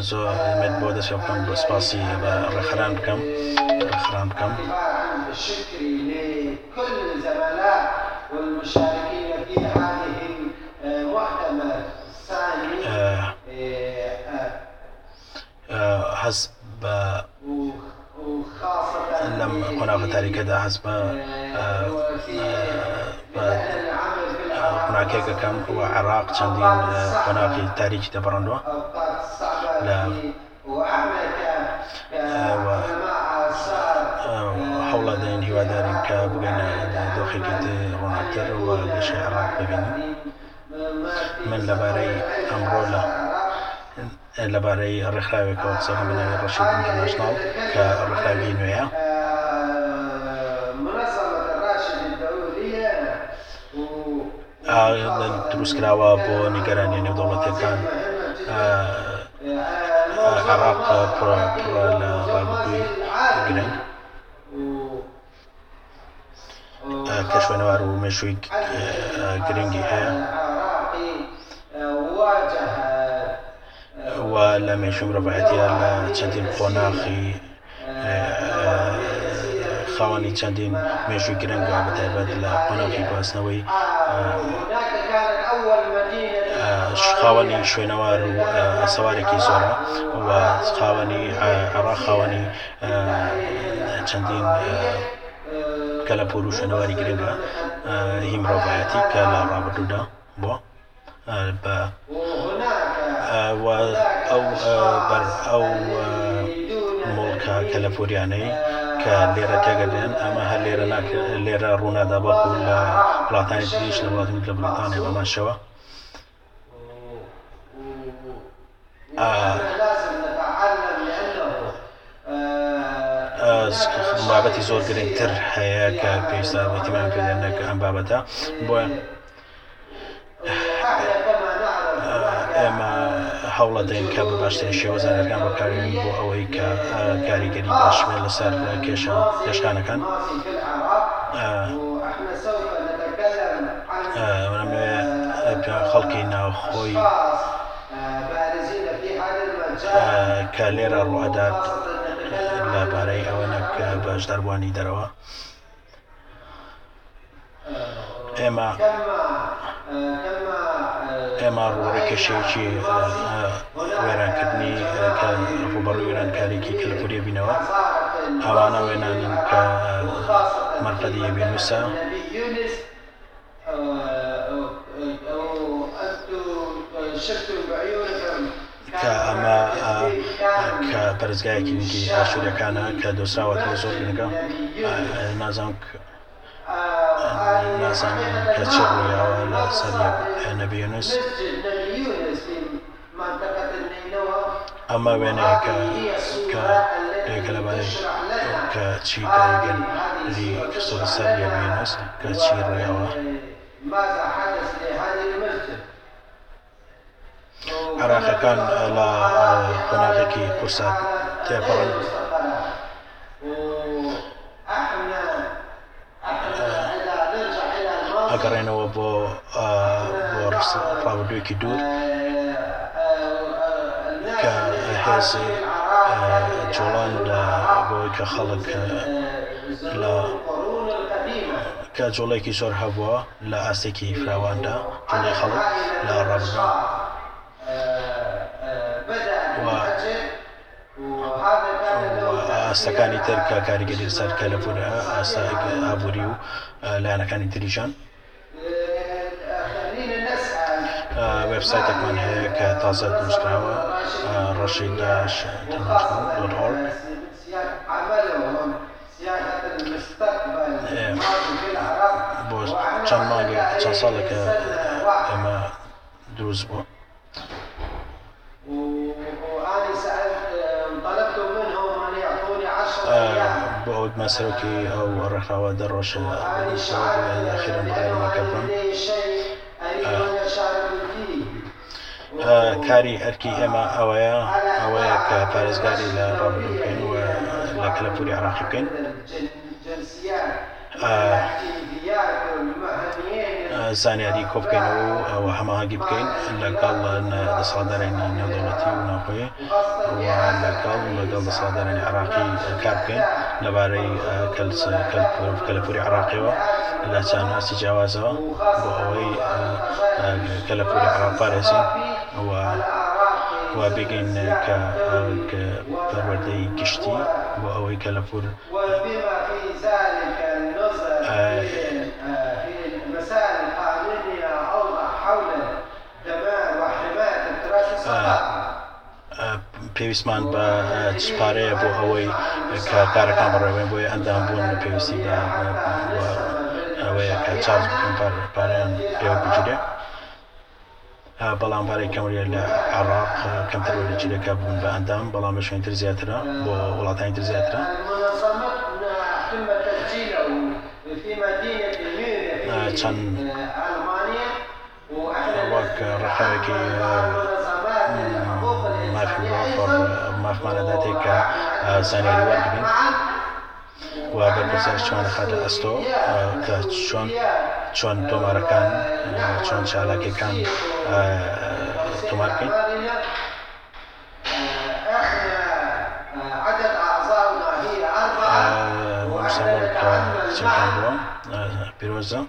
زۆر مێت بۆ دەست بکەم بۆ سپاسی بە ڕێخران بکەم ڕێخران بکەم حەز بە لەم قۆناغە تاریکەدا حەز بە قۆناکێکەکەم و عراق چەندین قۆناقی تاریکی دەبڕندەوە لا حوڵە دەین هیوادارین کە بگەنە دۆخێکی ڕۆناتر و گەشی عراق ببینن من ئەمڕۆ لە لەبارەی ڕێکخراوێکەوە قسە بناوی ڕەشید ئینتەرناشناڵ کە ڕێکخراوی نوێیە دروستکراوە بۆ نیگەرانی نێودوڵەتەکان عراق لە ڕابگوی گرنگ کە شوێنەوار و مێژووی گرنگی هەیە و لە مێژوم ڕڤەتە لە چەندین قۆناخی خاوەنی چەندین مێژووی گرنگە بەتایبەت لە قۆناقی گواستنەوەی خاوەنی شوێنەوار و سەوارێکی زۆرە و خاوەنی عڕا خاوەنی چەندین کە لە پۆر و شوێنەواری گرنگە هی مرۆڤایەتی کە لە ڕابردوودا بۆ بە ئەو ئەو مڵکە کە لە پۆریانەی کە لێرە تێگەدێن ئەمە هەر لێرە لێرە ڕوونادا بەڵکو لە وڵاتانی دیش لە وڵاتی لە بریتانیا بەماشەوە بابەتی زۆر گرنگتر هەیە کە پێویستە وتیمان پێدێنەکە ئەم بابەتە. بۆیە ئێمە هەوڵە دەین کە بە باشترین شێوە زانەکان بەکارین بۆ ئەوەی کە کاریگەری باشمێ لەسەر کێشە پێشکانەکان خەڵکی ناوخۆی کە لێرە ڕوادات لەبارەی ئەوە نەکە بەشداربووانی دەرەوە. ئێمە ئێمە ڕوورەکەشێکی وێرانکردنی ڕوبەڕوو وێرانکارێکی کللپوری بینەوە. ئەوانە وێنانین کە مرقدی بینوسە کە پەرزگایەکی نگی ئاشوورەکانە کە دۆسراوەتەوە زۆر بنەکە نازانم نازانم کە چ ڕوویاوە لە ئەمە وێنەیەکە کە چی سەر یەبیێنوس کە چی ڕویاوە عراقەکان لە قۆناغێکی قورسات تێپەڕن ئەگەڕێنەوە بۆ بۆ ڕابردوویەکی دوور کە هێزی جوڵان بۆی کە خەڵک لە کە جۆڵێکی زۆر هەبووە لە ئاستێکی فراواندا جوڵی خەڵک لە ڕابردوو ئاستەکانی تر کە کاریگەری سەر کە لە ئاستا ئابووری و لایەنەکانی تریژان وبسایتێکمان هەیە کە تازە دروستکراوە ڕەشی داش بۆ چەند ماگە چەند ساڵێکە ئێمە دروست بووە مەسەرکی ئەو ڕێکخاوە دەڕۆشە داخیرم بڕێمەکە بن کاری ئەرکی ئێمە ئەوەیە ئەوەیە کە پارێزگاری لە ڕابن بکەین و لە کەلەپوری عراقی بکەین زانیاری کۆ بکەین و هەماهنگگی بکەین لەگەڵ دەسەڵدارانی نێودوڵەتی و ناخۆی لەگەڵ لەگەڵ دەسەڵدارانی عراقی کار بکەین لەبارەی کەلەپوری عراقیەوە لە چاناسی جیاوازەوە بۆ ئەوەی کەلەپوری عراق پارێزین و بگەین کە پەروەردەی گشتی. بۆ ئەوەی کەلەپور پێویستمان بە سپارەیە بۆ ئەوەی کە کارەکان بەڕێوێن بۆی ئەندام بوون لە پێویستی ئەوەیە کە چارج بکەن پارەیان پێوە بگیرێ بەڵام پارەی کەمریە لە عراق کەمتر وەرەجیرەکە بوون بە ئەندام بەڵام بە شوێنتر زیاترە بۆ وڵاتانی تر زیاترە چەند وەک ڕخاوێکی مافمانەداتێک کە زانیاری وەربین و بەرپرسیار چۆن لە ئەستۆ کە چۆن چۆن تۆمارەکان چۆن چالاکەکان تۆمارکەین چەندان بووە پیرۆزە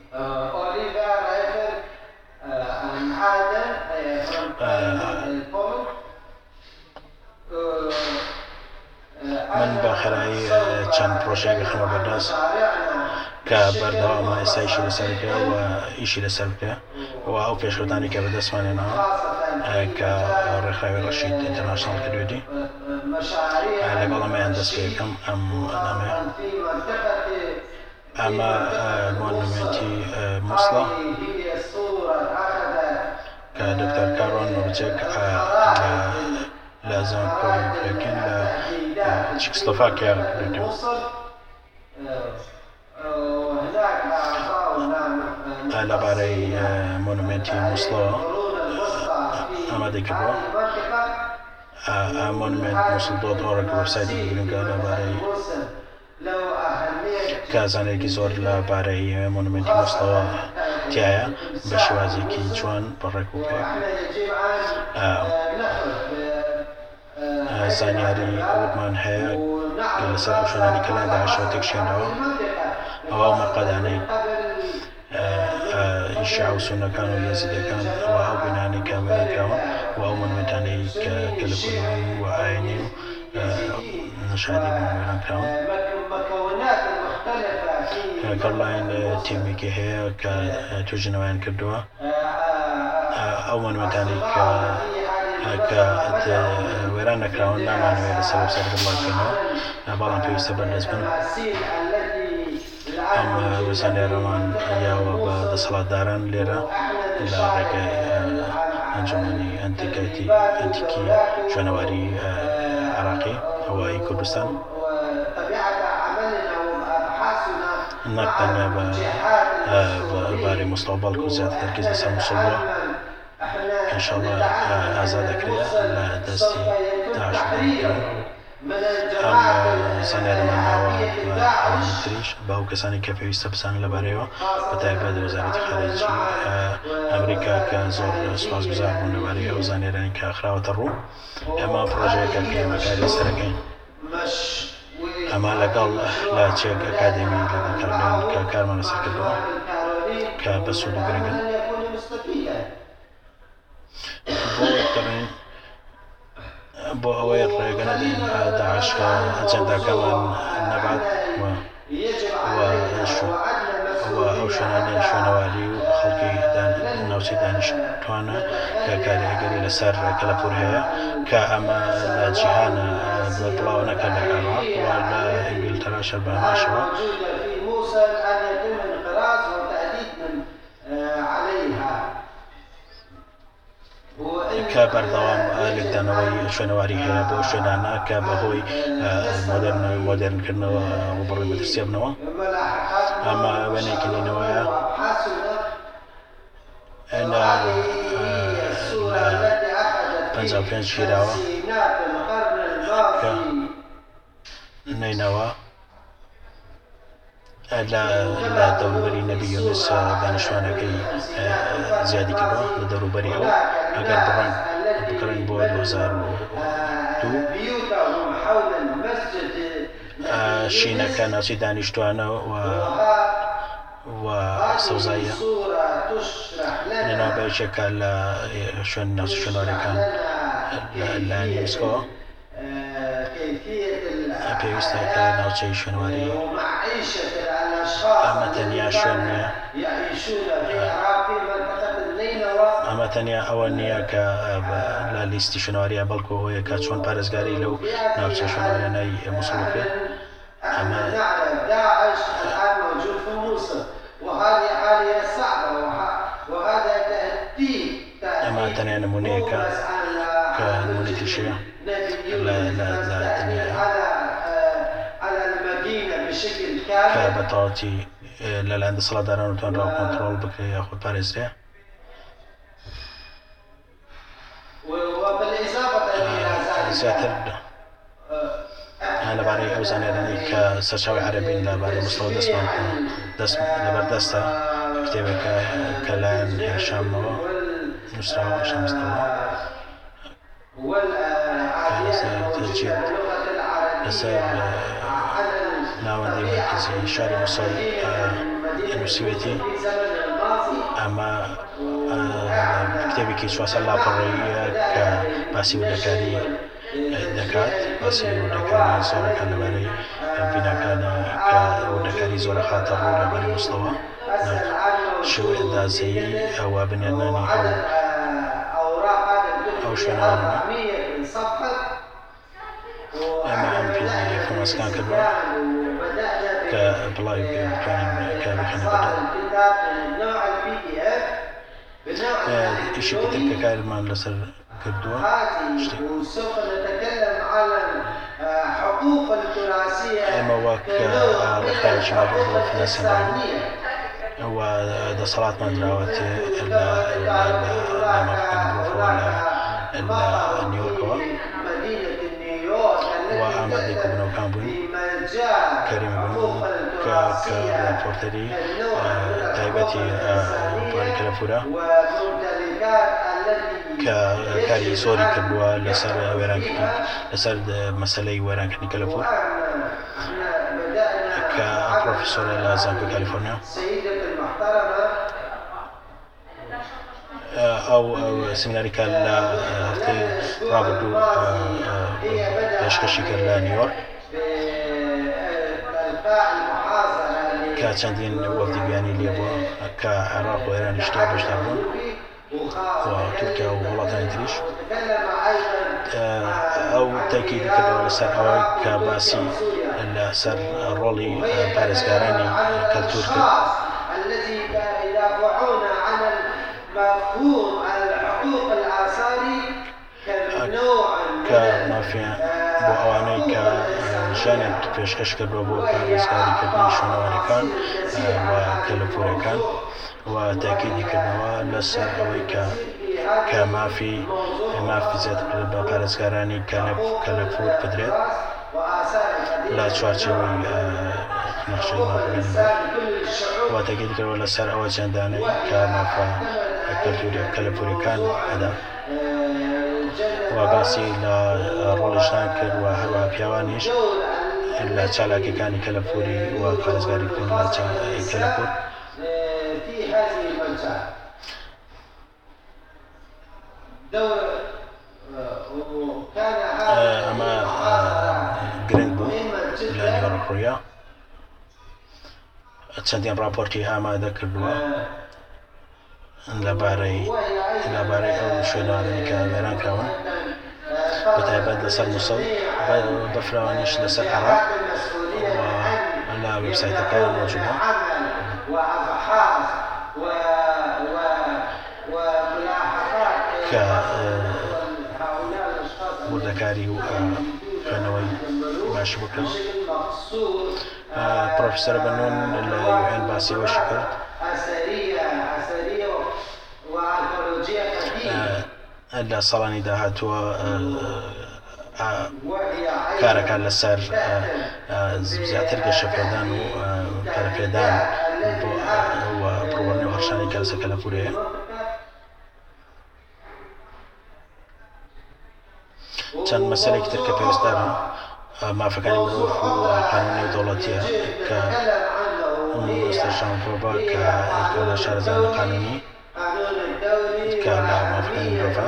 من بە خەرایی چەند پرۆژێکی خەمە بەرداست کە بەردەوامە ئێستایشی لەسەرکە و ئیشی لەسەر بکە. و ئەو پێشوەتانی کە بەدەستمانێنەوە کە ڕێکخراوی ڕەشید ئینتەرناشنال کردوێتی لەگەڵ ئەمەیان دەست پێەکەم ئەم ئەمە ئەمە مۆنمنتی مسڵە کە دکتەر کارۆن نوچێک لە زانکۆی فرەکەن لە چکسلۆفاکیا کردێتەوە لەبارەی مۆنمنتی مسڵەوە ئامادەکردەوە مۆنمنت مسل دۆ ئۆڕێک وەبسایتی بگرنگە لەبارەی کازانێکی زۆر لەبارەی مۆنمنتی مستەوە تایە بە شێوازێکی جوان بەڕێک و پێک زانیاری ئەومان هەیە لەسەر شوێنانی کەلان داعشەوە تێکشێنەوە ئەوە مەقەدانەی ئیشا و سونەکان و یەزیدەکان و ئەو بینانی کامێنەکراوە و ئەو منوێتانەی کە لە کوردی و ئاینی و نشادی بمێرانکراون کەڵلاین تیمێکی هەیە کە توژنەوەیان کردووە ئەو منوێتانی کە کە وێران نەکراون نامانوێت لەسەر سەر بڵاکەنەوە بەڵام پێویستە بەردەست بن ئەم وەزانێرەوان یاوە بە دەسەڵاتداران لێرە لە ڕێگای ئەنجومی ئەنتیکەتی ئەنتیکی شوێنەواری عراقی هەوایی کوردستان نەکتەنیا بە بارەی مستەوە بەڵکو زیاتر دەرکز لەسەر مسڵوە انشاءله ئازادەکرێت لە دەستی داعش ئەم زانیارەمان ناوە تریش باو کەسانی کە پێویستە بسان لەبارەوە بەتایبەت وەزارەتی خارجی ئەمریکا کە زۆر سواز گوزار بوون لەبارەی ئەو زانێرانی کە خراوەتە ڕوو. ئەمە پرۆژەیەکە پێمەکاری سەرەکەین. ئەمە لەگەڵ لا چێک ئەکادمی لەگەڵ کە کارمان لەسەر کردەوە کە بە سوود گرنگن. بۆ ئەوەی ڕێگەنەدەین داعشکە ئەجەندەکەمان نەبات ئەو شوێنانی شوێنەواری و خەڵکی ناوچەی دانیشتوانە کە کاریگەری لەسەر کەلەپور هەیە کە ئەمە لە جیهانە بڵاو نەکە لە عێراق و لە ئینگلتەرا شەر کە بەردەوام لێکدانەوەی شوێنەواری هەیە بۆ شوێنانە کە بەهۆی مدرن مۆدررنکردنەوە ڕوبڕی مەترسیە بنەوە ئەمە وێنێکی نینەوەیە پێ پێنج گیراوە نینەوە لە دەوروبەری نەبی یونس دانیشتوانەکەی زیادی کردەوە لە دەوروبەری ئەو ئەگەر بڕن بکڕین بۆ 2002 بيوتهم حول المسجد شینەکە ناوچی دانیشتوانە و لنا لەناوبەیەکێکە لە شوێن شوێنوارەکان لە یونسکۆ آه، كيفية ال- پێویستە کە ناوچەی شوێنواری ومعيشة الأشخاص ئەمە تەنیا شوێن نییە يعيشون في عراق في منطقة النينوى ئەمە تەنیا ئەوە نییە کە لە لیستی شوێنواریە بەڵکو هۆیە کە چۆن پارێزگاری لەو ناوچە شوێنوارێنەی مسلڵکە أما نعرف داعش الآن موجود في موصل وهذه بشكل كامل. بەتەواتی لەلایەن دەسەڵاتداران توانراو کۆنتترۆل بکرێت یاخود پارێزرێ و- وبالإضافة إلى ذلك زیاتر لەبارەی ئەو زانێرانی کە سەرچاوی عەربین لەبارەی مستەوە دەستمان دەست لەبەردەستە کتێبێکە کە لایەن هێشامەوە نووسراوە شەمستەوە والعادية لەسەر ناوەندی مرکزی شاری مووسڵ نووسوێتی ئەمە کتێبێکی چواسە لاپەڕۆیە کە باسی وردەکاری دەکات باسی وردەکانی زۆرەکان لەبارەی بیناکانی کە وردەکاری زۆرە خاتە ڕوو لەبەری مستەوە شو ئەندازەی ئەوە بنێنانی ئەو 400 صفحة ئەمە ئەم پێ فۆمەسکان کردووە البي دي اف بنوع ئیشی تر کە کارمان لەسەر کردووە هذه وسوف نتكلم عن آه، حقوق التراثية ئێمە وەک كنوع من ڕێکخراوێکی مابوو بۆ الحقوق فلەسەندان الإنسانية و دەسەڵاتمان دراوەتێ لە لە مەفکەنگرۆفەوە لە لە نیویۆرکەوە مدينة نيويورك. و ئامادەی کوبنەوەکان بووین کەریمە بن والممتلكات التي کە کاری زۆری کردووە لەسەر وێرانکردن لەسەر مەسلەی وێرانکردنی کەلەپور کە پرۆفیسۆرە لە زانکۆی کالیفۆرنیا ئەو سمیناریکە لە هەفتەی ڕابردوو کە چەندین وەفدی بیانی لێ بووە کە عێراق و ئێرانی شتا بەشدا بوون تورکیا و وڵاتانی تریش. أيضا ئەو تاکید کردەوە لەسەر ئەوەی کە باسی لەسەر ڕۆڵی پارێزگارانی ئەوانەی کە ژیانیان پێشکەش کردووە بۆ پارێزگاریکردنی شوێنەوارەکان و کەلەپورەکان و تاکیدی کردنەوە لەسەر ئەوەی کە کە مافی مافی زیاتر بە پارێزگارانی کەلەپور بدرێت. لا چوارچەوەی الشعوب و تاکید کردەوە لەسەر ئەوە چەندانەی کە مافە کەلتوری کەلەپورەکان ئەدا و باسی لە ڕۆڵشان کرد و هەروە پیاوانیش. لە چالاکیەکانی کەلەپوری و پارێزگاریکردن لە هذا ئەمە گرنگ بوو لە نیوەڕۆیا چەندین راپۆرتی ئامادە کردووە لەبارەی لەبارەی ئەو شوێنوانانی کە وێران کراون بەتایبەت لەسەر مووسڵ بەفراوانیش لەسەر عراق لە وبسایتەکان مۆجوودە وأبحاث و و وملاحظات کە هؤلاء الأشخاص وردەکاری و خوێنەوەی باش بکەن مقصود پرۆفسەر بنون وأركيولوجية قديمة لە ساڵانی داهاتووە وهي کارەکان لەسەر زیاتر گەشەپێدان و کارەکەدان بۆ بڕوەنی هەرشانی کەسەکە لە پورەیە چەند مەسلێک تر کە پێویستدارە مافەکانی مرۆڤ و قانونی دەوڵەتیە کە مستەشانفۆبا کە لە شارزانانی قانونی کە لە مافەکانی مرۆڤ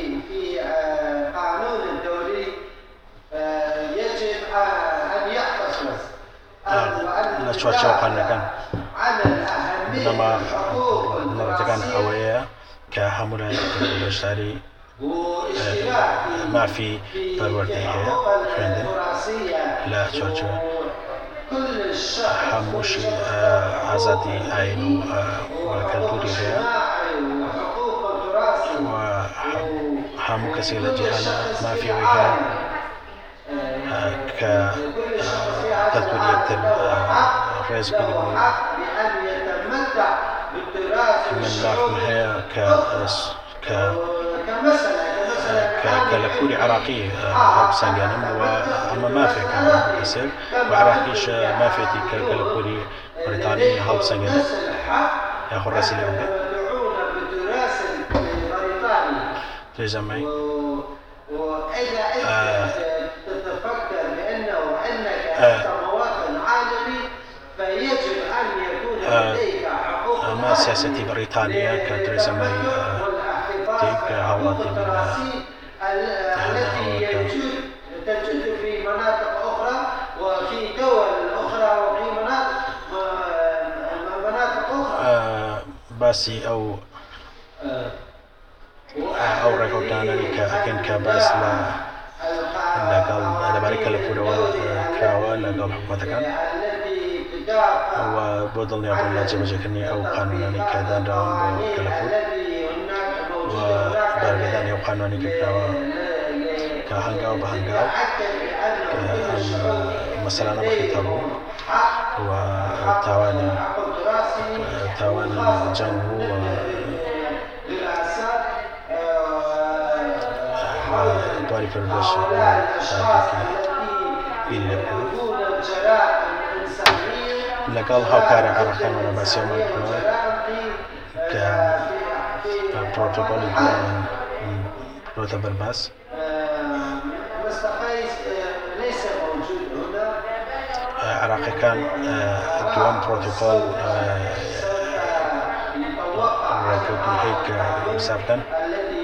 قانونەکان بنەما نەڕەتەکان ئەوەیە کە هەموو لە شاری مافی پەروەردەی هەیە خوێندن لە چۆچوە هەمووشی ئازادی ئاین و کەلتوری هەیە هەموو کەسێک لە جیهانە مافیەوەی هەیە کە کەلتوری یەکتر ڕێز بگرن من مافم هەیە کە کە کە لە پوری عراقی سنگانم و ئەمە مافێک کەسێک و عراقیش مافێتی کە لە پوری بریتانی هەڵ سنگێنێت مواطن عالمي فيجب أن يكون لديك حقوق ما سياسة بريطانيا كتريزمي تلك هواطي التي تجد في مناطق أخرى وفي دول أخرى وفي مناطق مناطق أخرى باسي أو ئەو ڕێکوتانەی کە ئەکەن کە باس لە لەگەڵ لەبارەی لەگەڵ حکوومەتەکان بۆ دڵنیابوون لە جێبەجێکردنی ئەو قانونانی کە دانراون بۆ کەلەپور بەرگدانی ئەو قانونی کە کراوە کە هەنگاو بە هەنگاو مەسەلانە بەخێتە بوو و تاوانی تاوانی لەگەڵ هاوکارە عراقیانەوە باسیێمان کە پرۆتۆکۆلی پرۆتە بەرباس عراقیەکان دووەم پرۆتۆکۆل ڕێکوتی هەیە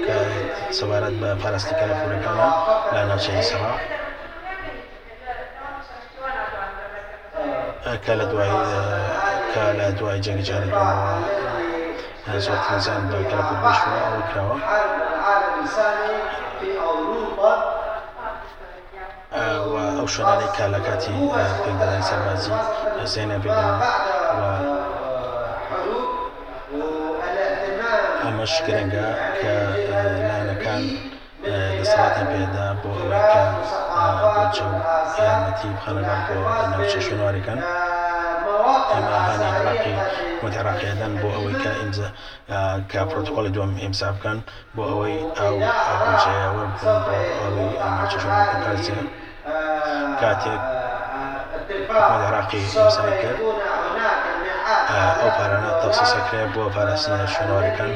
کە سەبارەت بە پاراستیکە لە فورەکانە لا ناوچەی سەرا کە لە دوای کە لە دوای جەنگی جاری دومەوە زۆر تنزان بە کەلەپور بشوە ئەوە کراوە و ئەو شوێنانەی کە لە کاتی پێدانی سەربازی زێنە و ئەمەش گرنگە کە لایەنەکان دەسەڵاتیان پێدا بۆ ئەوەی کە بۆچە یارمەتی بخەنەگەن بۆ ناوچە شوێنوارەکان ئێمە هاانی عراقی متعراقیدان بۆ ئەوەی کە ئیمزە کە پرۆتۆکۆلی دوم ئێمسا بکەن بۆ ئەوەی ئەو بۆ ئەوەی ناوچە شوێنەکان کاتێک عراقی ئێمسای کرد ئەو پارانە تەخصیسەکرێ بۆ پاراستنە شوێنوارەکان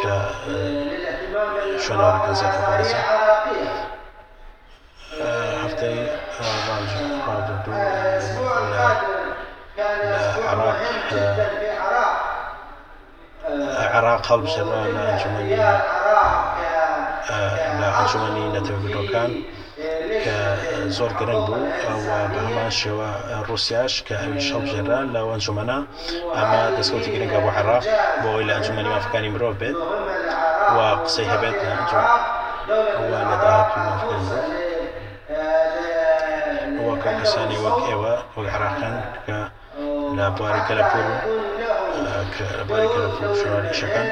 کە شوێنوارەکان زیاتر پارێزە هەفتەی ڕابردوو لە عراق عراق هەڵبژێڕە لە ئەنجومەنی لە ئەنجومەنی نەتەوەگرۆکان کە زۆر گرنگ بوو ئەوە بە هەمان شێوە رووسیاش کە ئەوی شەڵژێرا لە ئەنجومەنە ئەمە دەستکەوتی گرنگە بۆ عراق بۆ ئەوی لە ئەنجومەنی مافەکانی مرۆڤ بێت و قسەی هەبێت لە ئەنجوم لە داهاتوی مافەکانی مرۆڤ وەکە کەسانی وەک ئێوە وەک عراقان کە لە بواری کەلەپور بارێ کەلەپور شوارشەکان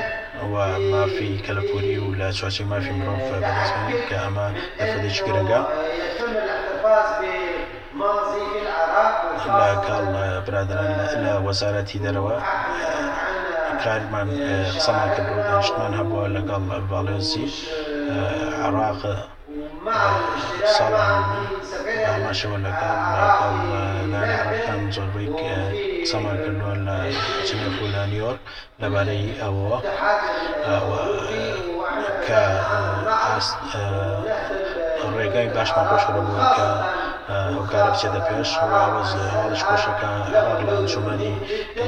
و مافی کەلەپوری و لە چوارچەی مافی مرۆڤ بەدەستێنێت کە ئەمە دەفەدێکی گرنگە يتم الاحتفاظ بماضي في العراق لە کاڵ برادران لە وەزارەتی دەرەوە کارمان قسەمان کرد و دانیشتمان هەبووە لەگەڵ باڵێزی عراق ساڵان ئاماشەوە لەگەڵ عراقان زۆربەی قسەمان کردووە لە چنە لە نیویۆرک لەبارەی ئەوە کە ڕێگای باشمان خۆشکرە بووە کە کارە بچێتە پێش هەواڵش خۆشەکە عراق لە انجومەنی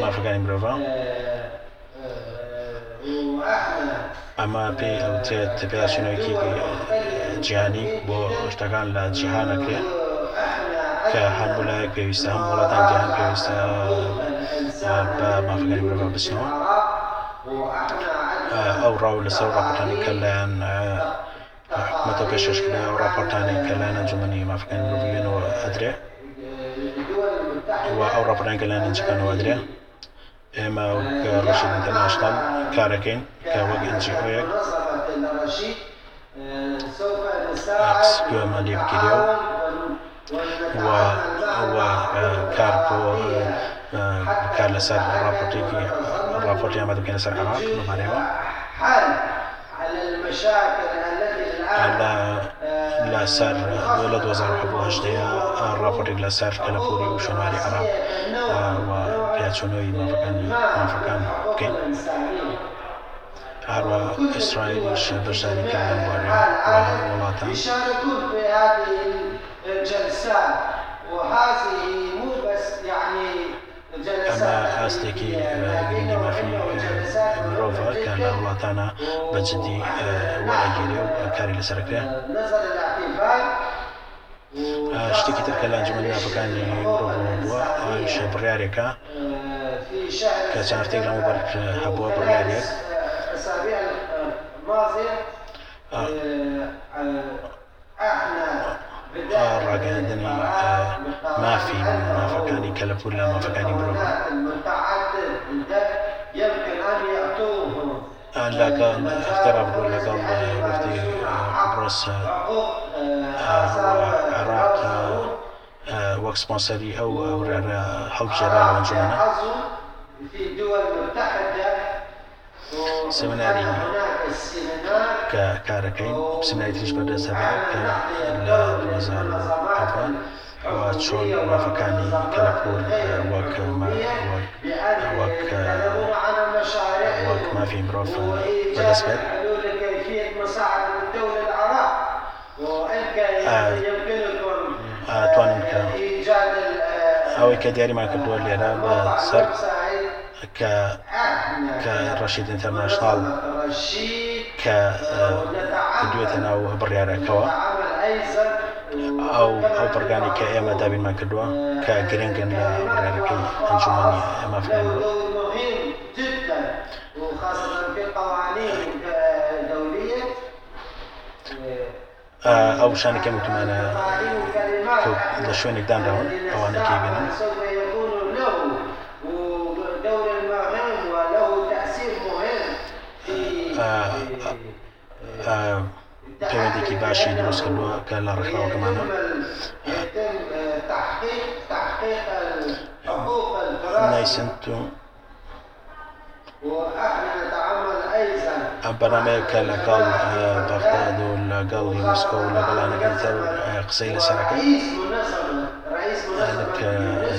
مافەکانی مرۆڤ ئەمە پێی ئەوترێت پێداچینەوەیکی جیهانی بۆ شتەکان لە جیهانەکرێت کە هەموو لایەک پێویستە هەم وڵاتان جیهان پێویستە بە مافەکانی مرۆڤ بچنەوە. ئەو ڕاو لەسەر ڕاپۆرتانی کە لایەن حکوومەتە پێششکرا و راپۆرتانی کە لایەن ئەنجومەنی مافەکانی مرۆڤێنەوە ئەدرێ. و ئەو ڕاپۆرتان کە لایەن ئەنجەکانەوە ئەدرێ. ئێمە ڕشید ئینتەرناشنال کارەکەین کە وەک ئەنجیۆیەک گوێمە لێ بگیرێەوە و کار بۆ کار لەسەر راپۆرتێکی راپۆرتی ئەمە دەکەین لەسەر عراق بەمانەوە لا سەر لە 2010 راپۆرتێک لە سەر کەلەپوری و شوێنواری عراق. و پیاچۆنەوەی مافەکانی مافەکان بکەین هەروە مو بس يعني ئەمە ئاستێکی گرنگی مافی مرۆڤ کە لە وڵاتانە بەجددی وەرەگیری و کاری لەسەرکرێ شتێکی ترکە لە ئەنجومەن نافەکانی مرۆڤ بووە ئەوش بڕیارێکە کە هەفتەی لەمە بەر هەبووە بڕیارێک ڕاگەاندنی مافی مافەکانی کە لە مافەکانی مرۆڤ لەگەڵ هەفتەرا بڕۆ لەگەڵ وفتی بڕۆس عراق وەک سپۆنسەری ئەو هەڵبژێرا لە ئەنجومەنە سمیناری کە کارەکەین سمیناری تریش بەردەسەبا کە لە 2010 چۆن وافەکانی کەلەپۆل وەک مافی مرۆڤ بەدەست بێت توانین کە ئەوەی کە دیاریمان کردووە لێرە بە سەر کە کە ڕەشید ئینتەرناشناڵ کە دوێتە ناو بڕیارەکەەوە ئەو ئەو پرگانی کە ئێمە دابینمان کردووە کە گرنگن لە ئەنجومنی ئەمە ئەو شانەکە متمانە لە شوێنێک دانراون ئەوانەکی بێنن پەیوەندێکی باشی دروست کردووە کە لە ڕێکخراوەکەمانە. نایسنت و بەنامەیە کە لەگەڵ بەغداد و لەگەڵ یونسکۆ و لەگەڵانەکان تر قسەی لەسەرەکە کە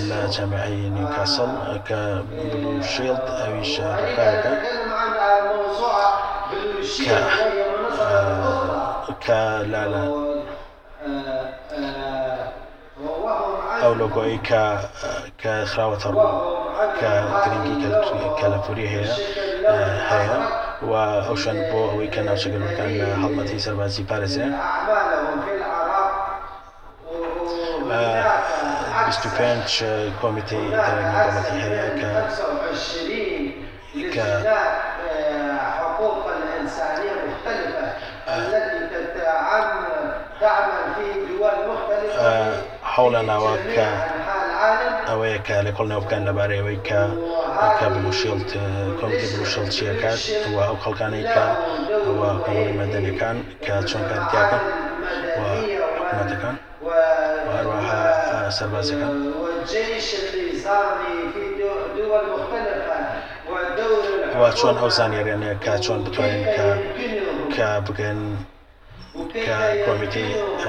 لە جەمعی نیوکاسل کە بلو شیلد ئەویش ڕکارەکە کە کە لا لا. ئەو لۆگۆی کە کە خراوەتە ڕوو کە گرنگی کەلەپوری هەیە هەیە و ئەو شوێن بۆ ئەوەی کە ناوچەگەلەکان لە هەڵمەتی سەربازی پارێزێ پێنج کۆمیتی دەوڵەتی هەیە کە کە حقوق الإنسانية مختلفة التي تعمل في دول مختلفة حول نواك العالم ئەوەیە کە لە کۆڵ نێوکان لەبارەوەی کە کە بلوشێڵت کۆمیتی بلوشێڵ چیەکات و ئەو خەڵکانەی کە ئەوە کۆمەڵی مەدەنەکان کە چۆنکارتیاکەن و حکوومەتەکان هەروەها سەربازەکان. وا چۆن ئەو زانانیێنێ کە چۆن بتوانین کە کە بگەن کە کۆمیتی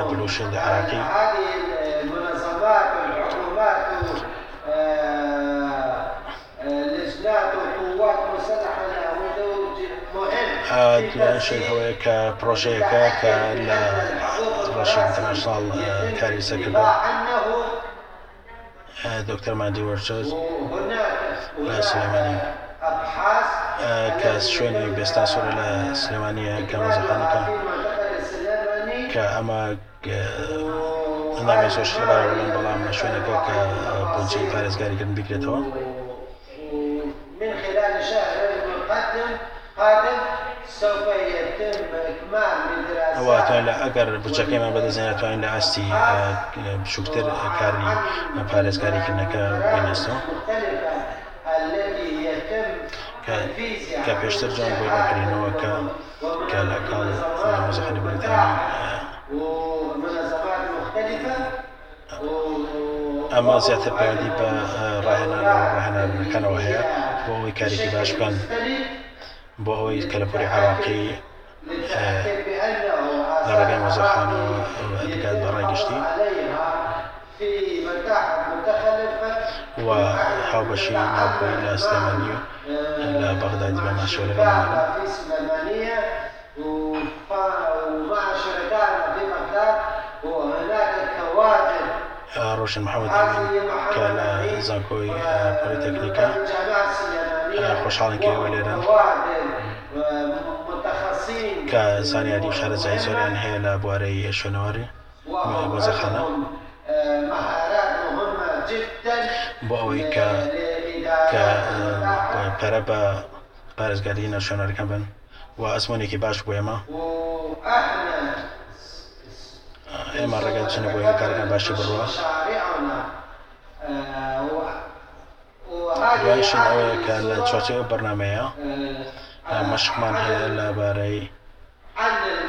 بلوشێڵ عراقی مهم في دوانشن تسهيل ئەوەیە کە پرۆژەیەەکە کە لە ڕەشی ئینتەرناشناڵ کاری سەکردە أنه دکتەر مادی لا سليمانية. أبحاث کە شوێنی بێستان سوورە لە سلێمانیە المنطقة السليمانية کە ئەمە ناوی زۆش لەبارە بڵێن بەڵام لە شوێنەکە کە بۆنجی پارێزگاریکردن بگرێتەوە من خلال شهر القادم قادم سوف يتم توانین لدراسات لە ئەگەر بچەکەیمان بەدەزێنێت توانین لە ئاستی بچووکتر کاری پارێزگاریکردنەکە بینێستەوە. کە پێشتر جوان بۆی نەکردینەوە کە کە لە کاڵ مۆزەخانی بریتانی و- ئەمە زیاتر پەیوەندی بە ڕاهێنان و ڕاهێنانەکانەوە هەیە بۆ ئەوەی کارێکی باش مختلف بۆ ئەوەی کەلەپوری عراقی للتأكد بأنه لە ڕێگەی مۆزەخانەوە دەکات بە ڕێگەشتی عليها في متاحف متخلفة و هاوبەشی ناوخۆی لە سلێمانی و لە بەغدادی بە ماشەوە لەگەڵ في سليمانية وف- ومع شركائنا في بغداد وهناك كوادر ڕۆشن محەممەد ئەمین کە لە زانکۆی پۆلیتەکنیکا الجامعة السليمانية خوشحالين کە زانیاری شارەزای زۆریان هەیە لە بوارەی شوێنەوەری جدا بۆ ئەوەی کە کە پەرە بە پارێزگاری نەشوێنەرەکان بن و ئەسمونێکی باش بۆ ئێمە وإحنا ئێمە ڕێگە چنە بۆ کارەکان باشی بڕوە دوایشن ئەوەیە کە لە چۆچەوە بەرنمەیە آه، مەشقمان هەیە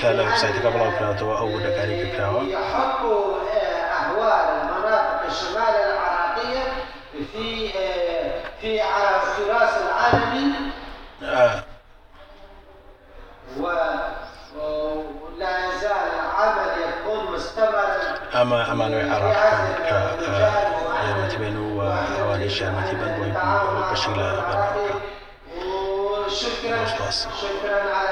کە لە وبسایتەکە بڵاو کراوەوە ئەو کراوە آه، أهوال المناطق الشمال العراقية في آه، التراث العالمي و- ولا يزال العمل يكون مستمرا ئەمە ئەمانەوەی عراقەکان کە یارمەتی بێن و ئەوانەی یارمەتی بن بۆی بەشی لە بەرنامەکە وشكرا Los شكرا على